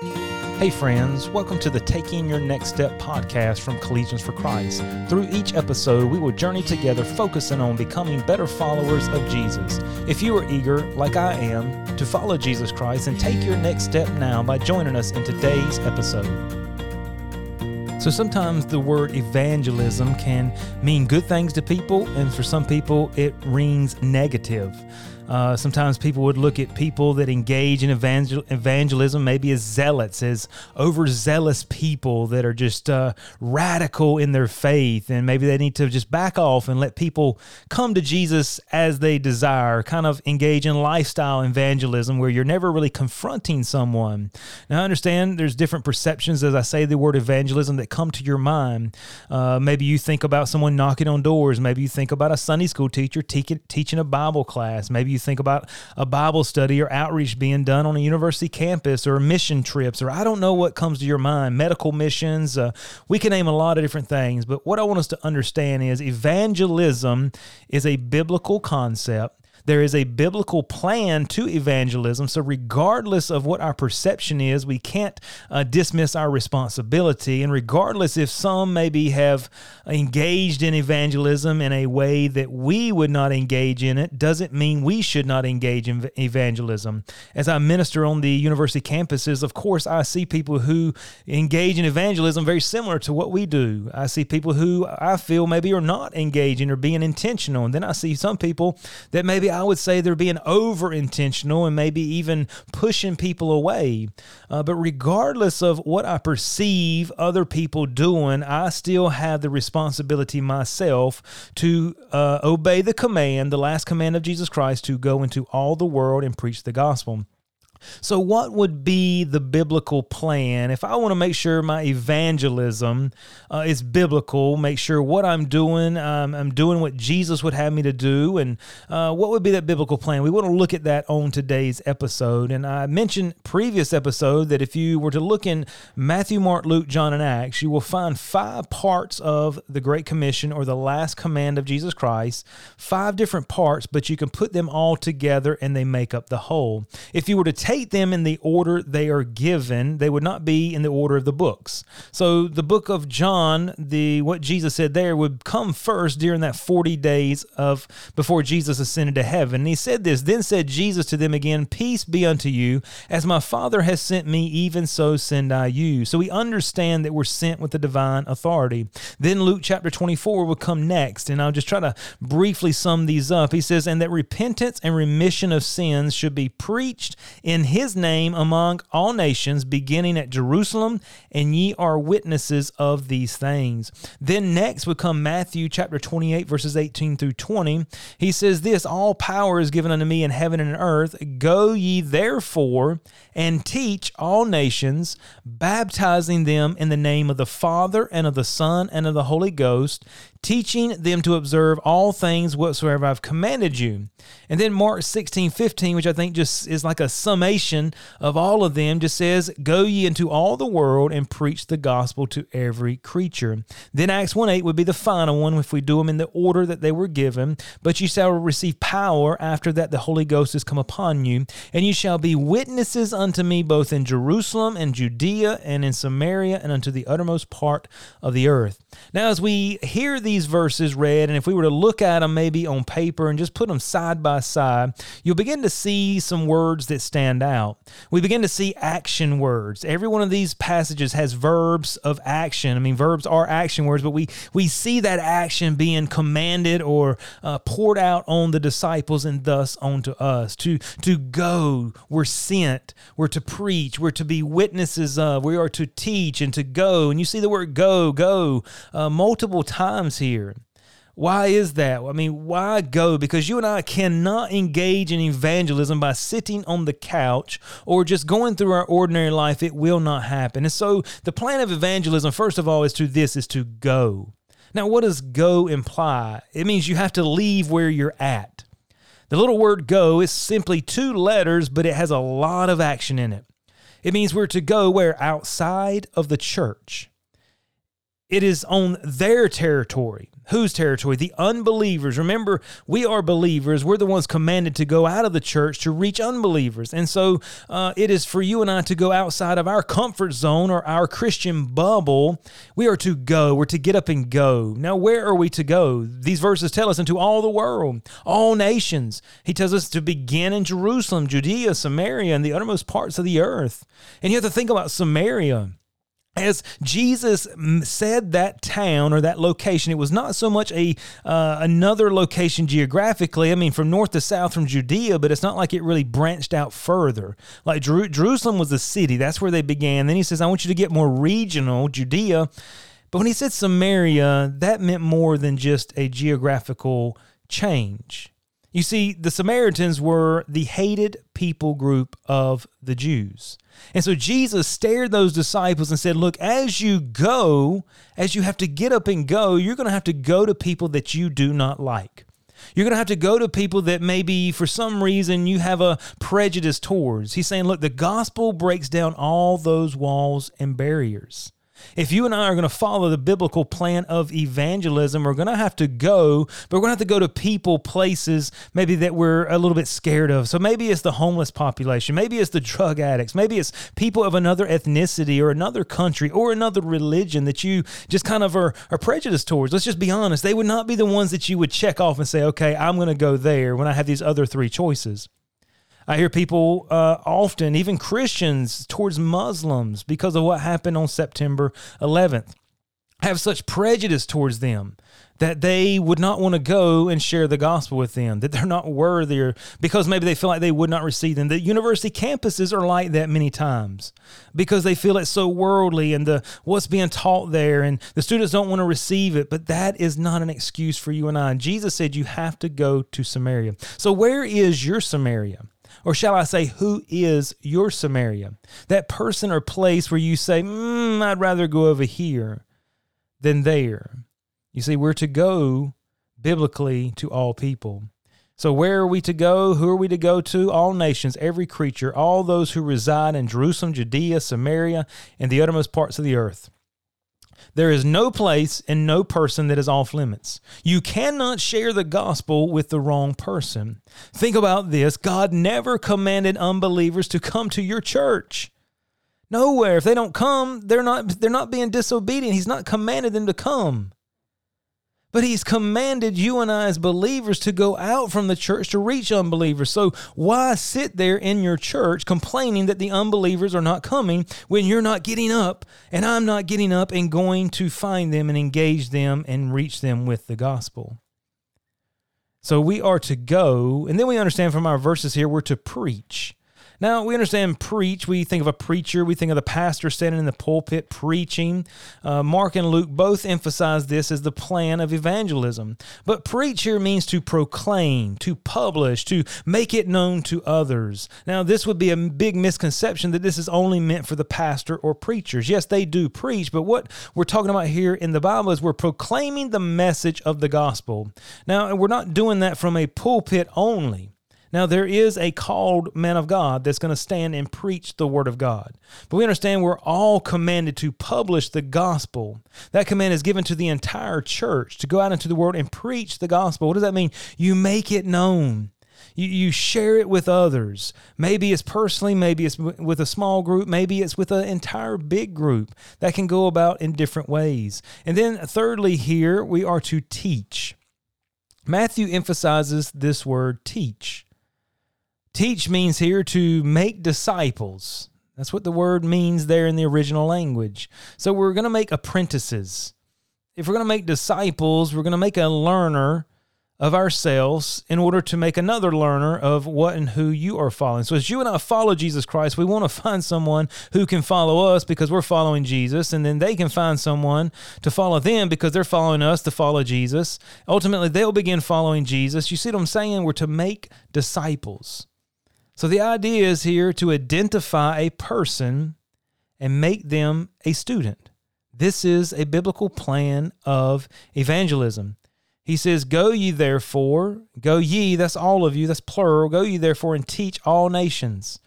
Hey, friends, welcome to the Taking Your Next Step podcast from Collegians for Christ. Through each episode, we will journey together focusing on becoming better followers of Jesus. If you are eager, like I am, to follow Jesus Christ and take your next step now by joining us in today's episode. So sometimes the word evangelism can mean good things to people, and for some people, it rings negative. Uh, sometimes people would look at people that engage in evangel- evangelism maybe as zealots, as overzealous people that are just uh, radical in their faith, and maybe they need to just back off and let people come to Jesus as they desire, kind of engage in lifestyle evangelism where you're never really confronting someone. Now, I understand there's different perceptions as I say the word evangelism that come to your mind. Uh, maybe you think about someone knocking on doors, maybe you think about a Sunday school teacher te- teaching a Bible class, maybe you think about a Bible study or outreach being done on a university campus or mission trips, or I don't know what comes to your mind, medical missions. Uh, we can name a lot of different things, but what I want us to understand is evangelism is a biblical concept there is a biblical plan to evangelism. So, regardless of what our perception is, we can't uh, dismiss our responsibility. And regardless if some maybe have engaged in evangelism in a way that we would not engage in it, doesn't mean we should not engage in evangelism. As I minister on the university campuses, of course, I see people who engage in evangelism very similar to what we do. I see people who I feel maybe are not engaging or being intentional. And then I see some people that maybe I would say they're being over intentional and maybe even pushing people away. Uh, but regardless of what I perceive other people doing, I still have the responsibility myself to uh, obey the command, the last command of Jesus Christ, to go into all the world and preach the gospel. So, what would be the biblical plan if I want to make sure my evangelism uh, is biblical? Make sure what I'm doing, um, I'm doing what Jesus would have me to do, and uh, what would be that biblical plan? We want to look at that on today's episode. And I mentioned previous episode that if you were to look in Matthew, Mark, Luke, John, and Acts, you will find five parts of the Great Commission or the last command of Jesus Christ. Five different parts, but you can put them all together and they make up the whole. If you were to take them in the order they are given, they would not be in the order of the books. So the book of John, the what Jesus said there would come first during that 40 days of before Jesus ascended to heaven. And he said this, then said Jesus to them again, peace be unto you, as my Father has sent me, even so send I you. So we understand that we're sent with the divine authority. Then Luke chapter 24 will come next, and I'll just try to briefly sum these up. He says, and that repentance and remission of sins should be preached in his name among all nations, beginning at Jerusalem, and ye are witnesses of these things. Then next would come Matthew chapter 28, verses 18 through 20. He says, This all power is given unto me in heaven and in earth. Go ye therefore and teach all nations, baptizing them in the name of the Father and of the Son and of the Holy Ghost, teaching them to observe all things whatsoever I've commanded you. And then Mark 16, 15, which I think just is like a summation of all of them, just says, Go ye into all the world and preach the gospel to every creature. Then Acts 1 8 would be the final one if we do them in the order that they were given. But you shall receive power after that the Holy Ghost is come upon you, and you shall be witnesses unto me both in Jerusalem and Judea and in Samaria and unto the uttermost part of the earth. Now, as we hear these verses read, and if we were to look at them maybe on paper and just put them side by side, you'll begin to see some words that stand out. We begin to see action words. Every one of these passages has verbs of action. I mean, verbs are action words, but we, we see that action being commanded or uh, poured out on the disciples and thus onto us. To, to go, we're sent, we're to preach, we're to be witnesses of, we are to teach and to go. And you see the word go, go uh, multiple times here. Why is that? I mean, why go? Because you and I cannot engage in evangelism by sitting on the couch or just going through our ordinary life. It will not happen. And so the plan of evangelism, first of all, is to this is to go. Now, what does go imply? It means you have to leave where you're at. The little word go is simply two letters, but it has a lot of action in it. It means we're to go where outside of the church. It is on their territory. Whose territory? The unbelievers. Remember, we are believers. We're the ones commanded to go out of the church to reach unbelievers. And so uh, it is for you and I to go outside of our comfort zone or our Christian bubble. We are to go. We're to get up and go. Now, where are we to go? These verses tell us into all the world, all nations. He tells us to begin in Jerusalem, Judea, Samaria, and the uttermost parts of the earth. And you have to think about Samaria as Jesus said that town or that location, it was not so much a uh, another location geographically. I mean, from north to south from Judea, but it's not like it really branched out further. Like Jer- Jerusalem was the city; that's where they began. Then he says, "I want you to get more regional, Judea." But when he said Samaria, that meant more than just a geographical change. You see, the Samaritans were the hated people group of the Jews. And so Jesus stared those disciples and said, Look, as you go, as you have to get up and go, you're going to have to go to people that you do not like. You're going to have to go to people that maybe for some reason you have a prejudice towards. He's saying, Look, the gospel breaks down all those walls and barriers. If you and I are going to follow the biblical plan of evangelism, we're going to have to go, but we're going to have to go to people, places maybe that we're a little bit scared of. So maybe it's the homeless population, maybe it's the drug addicts, maybe it's people of another ethnicity or another country or another religion that you just kind of are, are prejudiced towards. Let's just be honest. They would not be the ones that you would check off and say, okay, I'm going to go there when I have these other three choices. I hear people uh, often, even Christians, towards Muslims because of what happened on September 11th, have such prejudice towards them that they would not want to go and share the gospel with them, that they're not worthy, or because maybe they feel like they would not receive them. The university campuses are like that many times because they feel it's so worldly and the what's being taught there, and the students don't want to receive it. But that is not an excuse for you and I. Jesus said you have to go to Samaria. So where is your Samaria? Or shall I say, who is your Samaria? That person or place where you say, mm, I'd rather go over here than there. You see, we're to go biblically to all people. So, where are we to go? Who are we to go to? All nations, every creature, all those who reside in Jerusalem, Judea, Samaria, and the uttermost parts of the earth. There is no place and no person that is off limits. You cannot share the gospel with the wrong person. Think about this God never commanded unbelievers to come to your church. Nowhere. If they don't come, they're not they're not being disobedient. He's not commanded them to come. But he's commanded you and I as believers to go out from the church to reach unbelievers. So why sit there in your church complaining that the unbelievers are not coming when you're not getting up and I'm not getting up and going to find them and engage them and reach them with the gospel? So we are to go, and then we understand from our verses here, we're to preach. Now, we understand preach. We think of a preacher. We think of the pastor standing in the pulpit preaching. Uh, Mark and Luke both emphasize this as the plan of evangelism. But preach here means to proclaim, to publish, to make it known to others. Now, this would be a big misconception that this is only meant for the pastor or preachers. Yes, they do preach, but what we're talking about here in the Bible is we're proclaiming the message of the gospel. Now, we're not doing that from a pulpit only. Now, there is a called man of God that's going to stand and preach the word of God. But we understand we're all commanded to publish the gospel. That command is given to the entire church to go out into the world and preach the gospel. What does that mean? You make it known. You, share it with others. Maybe it's personally, maybe it's with a small group, maybe it's with an entire big group. That can go about in different ways. And then, thirdly, here we are to teach. Matthew emphasizes this word teach. Teach means here to make disciples. That's what the word means there in the original language. So we're going to make apprentices. If we're going to make disciples, we're going to make a learner of ourselves in order to make another learner of what and who you are following. So, as you and I follow Jesus Christ, we want to find someone who can follow us because we're following Jesus, and then they can find someone to follow them because they're following us to follow Jesus. Ultimately, they'll begin following Jesus. You see what I'm saying? We're to make disciples. So the idea is here to identify a person and make them a student. This is a biblical plan of evangelism. He says, Go ye therefore, go ye, that's all of you, that's plural, go ye therefore and teach all nations.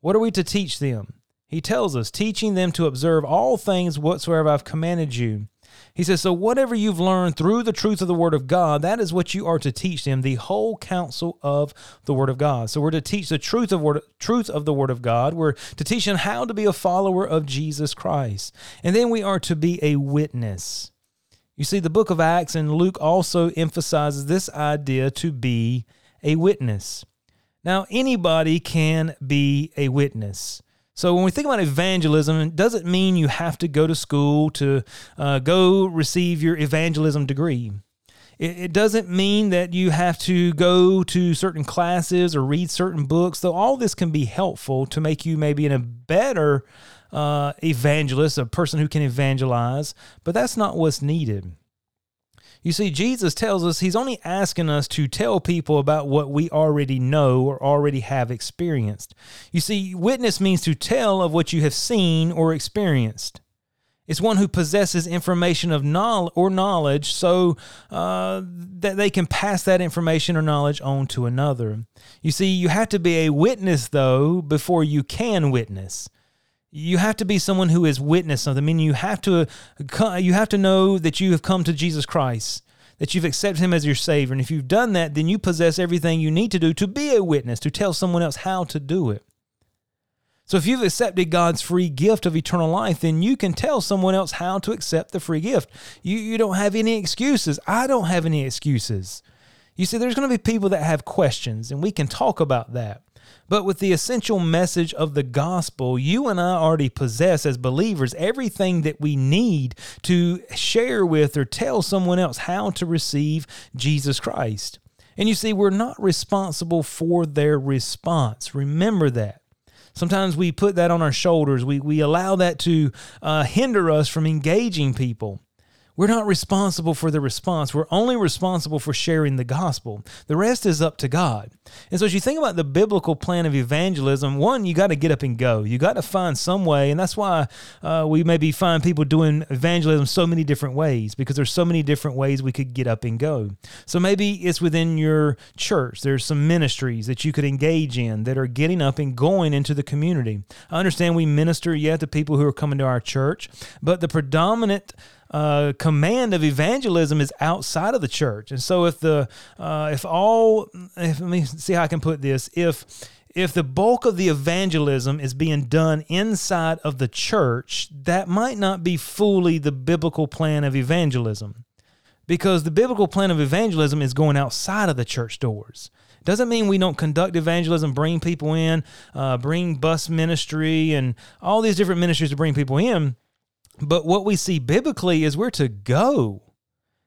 What are we to teach them? He tells us, teaching them to observe all things whatsoever I've commanded you. He says, So whatever you've learned through the truth of the Word of God, that is what you are to teach them, the whole counsel of the Word of God. So we're to teach the truth of word, truth of the Word of God. We're to teach them how to be a follower of Jesus Christ. And then we are to be a witness. You see, the book of Acts and Luke also emphasizes this idea to be a witness. Now, anybody can be a witness. So when we think about evangelism, it doesn't mean you have to go to school to uh, go receive your evangelism degree. It, it doesn't mean that you have to go to certain classes or read certain books, though all this can be helpful to make you maybe in a better uh, evangelist, a person who can evangelize, but that's not what's needed. You see, Jesus tells us he's only asking us to tell people about what we already know or already have experienced. You see, witness means to tell of what you have seen or experienced. It's one who possesses information of knowledge or knowledge so uh, that they can pass that information or knowledge on to another. You see, you have to be a witness, though, before you can witness. You have to be someone who has witnessed something. I mean, you have to you have to know that you have come to Jesus Christ, that you've accepted Him as your Savior, and if you've done that, then you possess everything you need to do to be a witness, to tell someone else how to do it. So if you've accepted God's free gift of eternal life, then you can tell someone else how to accept the free gift. You you don't have any excuses. I don't have any excuses. You see, there's going to be people that have questions, and we can talk about that. But with the essential message of the gospel, you and I already possess as believers everything that we need to share with or tell someone else how to receive Jesus Christ. And you see, we're not responsible for their response. Remember that. Sometimes we put that on our shoulders. We, we allow that to uh, hinder us from engaging people. We're not responsible for the response. We're only responsible for sharing the gospel. The rest is up to God. And so, as you think about the biblical plan of evangelism, one, you got to get up and go. You got to find some way. And that's why uh, we maybe find people doing evangelism so many different ways because there's so many different ways we could get up and go. So, maybe it's within your church. There's some ministries that you could engage in that are getting up and going into the community. I understand we minister yet to people who are coming to our church, but the predominant uh, command of evangelism is outside of the church. And so if the uh, if all if, let me see how I can put this if if the bulk of the evangelism is being done inside of the church, that might not be fully the biblical plan of evangelism. Because the biblical plan of evangelism is going outside of the church doors. Doesn't mean we don't conduct evangelism, bring people in, uh, bring bus ministry, and all these different ministries to bring people in. But what we see biblically is we're to go.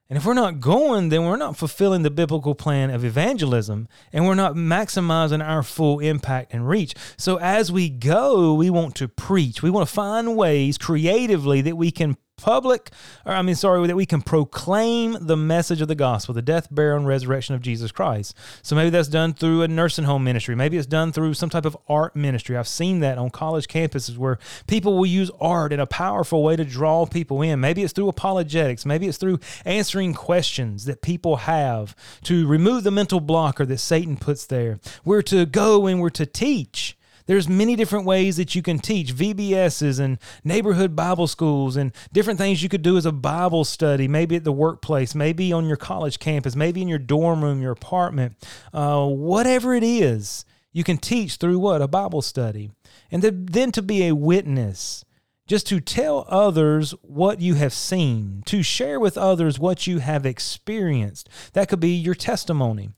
And if we're not going, then we're not fulfilling the biblical plan of evangelism and we're not maximizing our full impact and reach. So as we go, we want to preach. We want to find ways creatively that we can public, or I mean, sorry, that we can proclaim the message of the gospel, the death, burial, and resurrection of Jesus Christ. So maybe that's done through a nursing home ministry. Maybe it's done through some type of art ministry. I've seen that on college campuses where people will use art in a powerful way to draw people in. Maybe it's through apologetics. Maybe it's through answering questions that people have to remove the mental blocker that Satan puts there. We're to go and we're to teach. There's many different ways that you can teach VBSs and neighborhood Bible schools and different things you could do as a Bible study, maybe at the workplace, maybe on your college campus, maybe in your dorm room, your apartment, uh, whatever it is. You can teach through what? A Bible study. And then to be a witness, just to tell others what you have seen, to share with others what you have experienced. That could be your testimony.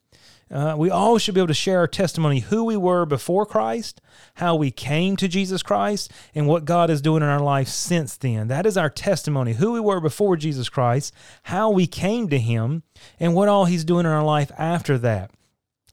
Uh, we all should be able to share our testimony who we were before Christ, how we came to Jesus Christ, and what God is doing in our life since then. That is our testimony who we were before Jesus Christ, how we came to Him, and what all He's doing in our life after that.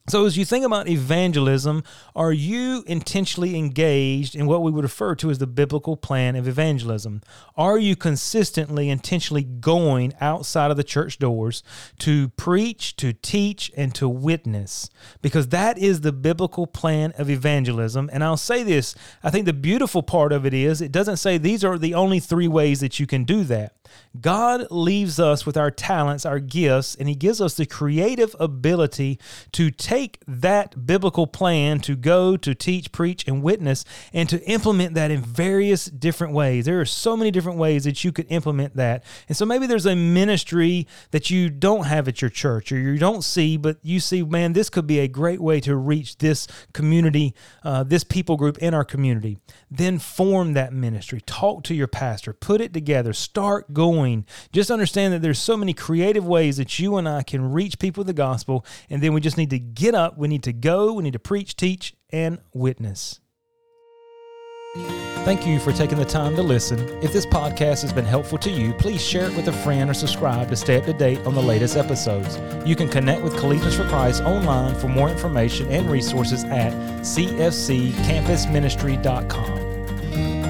So, as you think about evangelism, are you intentionally engaged in what we would refer to as the biblical plan of evangelism? Are you consistently, intentionally going outside of the church doors to preach, to teach, and to witness? Because that is the biblical plan of evangelism. And I'll say this I think the beautiful part of it is it doesn't say these are the only three ways that you can do that. God leaves us with our talents, our gifts, and He gives us the creative ability to take that biblical plan to go to teach, preach, and witness and to implement that in various different ways. There are so many different ways that you could implement that. And so maybe there's a ministry that you don't have at your church or you don't see, but you see, man, this could be a great way to reach this community, uh, this people group in our community. Then form that ministry. Talk to your pastor. Put it together. Start going. Just understand that there's so many creative ways that you and I can reach people with the gospel. And then we just need to get up. We need to go. We need to preach, teach, and witness. Thank you for taking the time to listen. If this podcast has been helpful to you, please share it with a friend or subscribe to stay up to date on the latest episodes. You can connect with Collegians for Christ online for more information and resources at cfccampusministry.com.